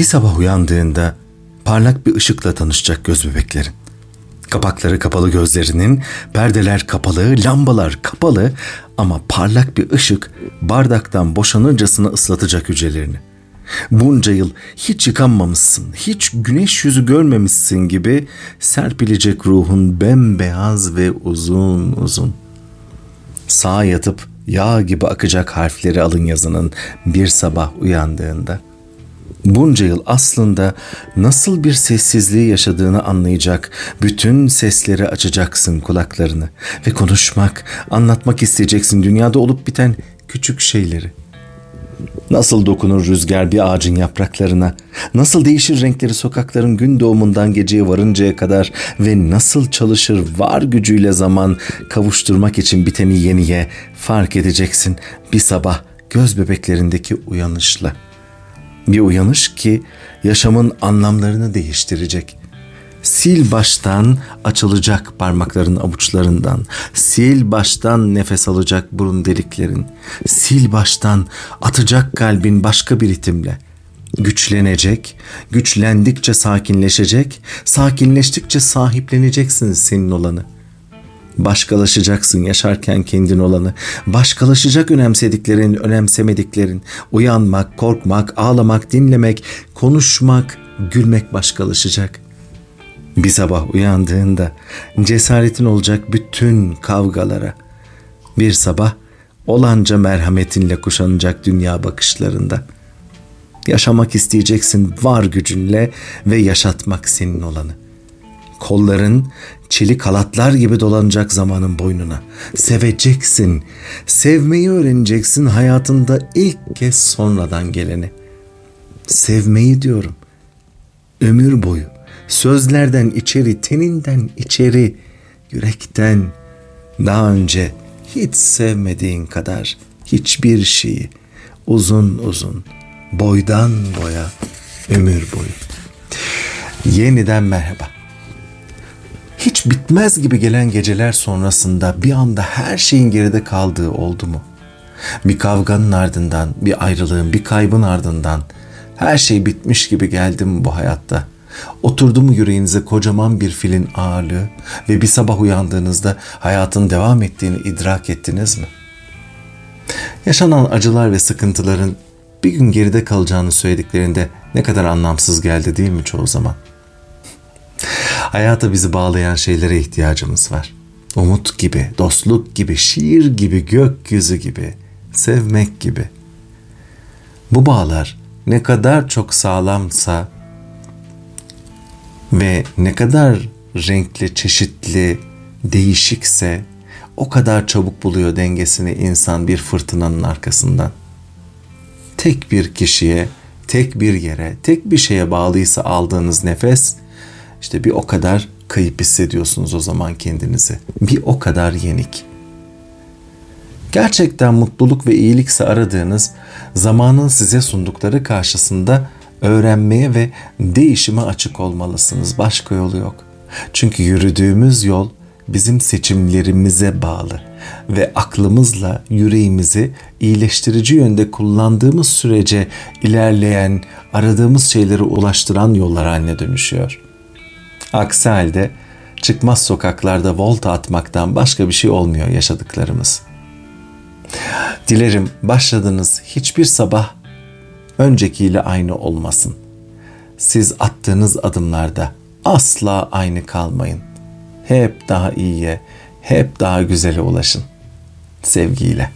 Bir sabah uyandığında parlak bir ışıkla tanışacak göz bebeklerin. Kapakları kapalı gözlerinin, perdeler kapalı, lambalar kapalı ama parlak bir ışık bardaktan boşanırcasına ıslatacak hücrelerini. Bunca yıl hiç yıkanmamışsın, hiç güneş yüzü görmemişsin gibi serpilecek ruhun bembeyaz ve uzun uzun. Sağa yatıp yağ gibi akacak harfleri alın yazının bir sabah uyandığında bunca yıl aslında nasıl bir sessizliği yaşadığını anlayacak, bütün sesleri açacaksın kulaklarını ve konuşmak, anlatmak isteyeceksin dünyada olup biten küçük şeyleri. Nasıl dokunur rüzgar bir ağacın yapraklarına, nasıl değişir renkleri sokakların gün doğumundan geceye varıncaya kadar ve nasıl çalışır var gücüyle zaman kavuşturmak için biteni yeniye fark edeceksin bir sabah göz bebeklerindeki uyanışla.'' Bir uyanış ki yaşamın anlamlarını değiştirecek. Sil baştan açılacak parmakların avuçlarından. Sil baştan nefes alacak burun deliklerin. Sil baştan atacak kalbin başka bir ritimle. Güçlenecek, güçlendikçe sakinleşecek, sakinleştikçe sahipleneceksin senin olanı.'' Başkalaşacaksın yaşarken kendin olanı. Başkalaşacak önemsediklerin, önemsemediklerin. Uyanmak, korkmak, ağlamak, dinlemek, konuşmak, gülmek başkalaşacak. Bir sabah uyandığında cesaretin olacak bütün kavgalara. Bir sabah olanca merhametinle kuşanacak dünya bakışlarında. Yaşamak isteyeceksin var gücünle ve yaşatmak senin olanı. Kolların çelik halatlar gibi dolanacak zamanın boynuna. Seveceksin, sevmeyi öğreneceksin hayatında ilk kez sonradan geleni. Sevmeyi diyorum. Ömür boyu, sözlerden içeri, teninden içeri, yürekten daha önce hiç sevmediğin kadar hiçbir şeyi uzun uzun, boydan boya, ömür boyu. Yeniden merhaba hiç bitmez gibi gelen geceler sonrasında bir anda her şeyin geride kaldığı oldu mu? Bir kavganın ardından, bir ayrılığın, bir kaybın ardından her şey bitmiş gibi geldi mi bu hayatta? Oturdu mu yüreğinize kocaman bir filin ağırlığı ve bir sabah uyandığınızda hayatın devam ettiğini idrak ettiniz mi? Yaşanan acılar ve sıkıntıların bir gün geride kalacağını söylediklerinde ne kadar anlamsız geldi değil mi çoğu zaman?'' Hayata bizi bağlayan şeylere ihtiyacımız var. Umut gibi, dostluk gibi, şiir gibi, gökyüzü gibi, sevmek gibi. Bu bağlar ne kadar çok sağlamsa ve ne kadar renkli, çeşitli, değişikse o kadar çabuk buluyor dengesini insan bir fırtınanın arkasından. Tek bir kişiye, tek bir yere, tek bir şeye bağlıysa aldığınız nefes işte bir o kadar kayıp hissediyorsunuz o zaman kendinizi. Bir o kadar yenik. Gerçekten mutluluk ve iyilikse aradığınız zamanın size sundukları karşısında öğrenmeye ve değişime açık olmalısınız. Başka yolu yok. Çünkü yürüdüğümüz yol bizim seçimlerimize bağlı ve aklımızla yüreğimizi iyileştirici yönde kullandığımız sürece ilerleyen, aradığımız şeyleri ulaştıran yollar haline dönüşüyor.'' Aksi halde çıkmaz sokaklarda volta atmaktan başka bir şey olmuyor yaşadıklarımız. Dilerim başladığınız hiçbir sabah öncekiyle aynı olmasın. Siz attığınız adımlarda asla aynı kalmayın. Hep daha iyiye, hep daha güzele ulaşın. Sevgiyle.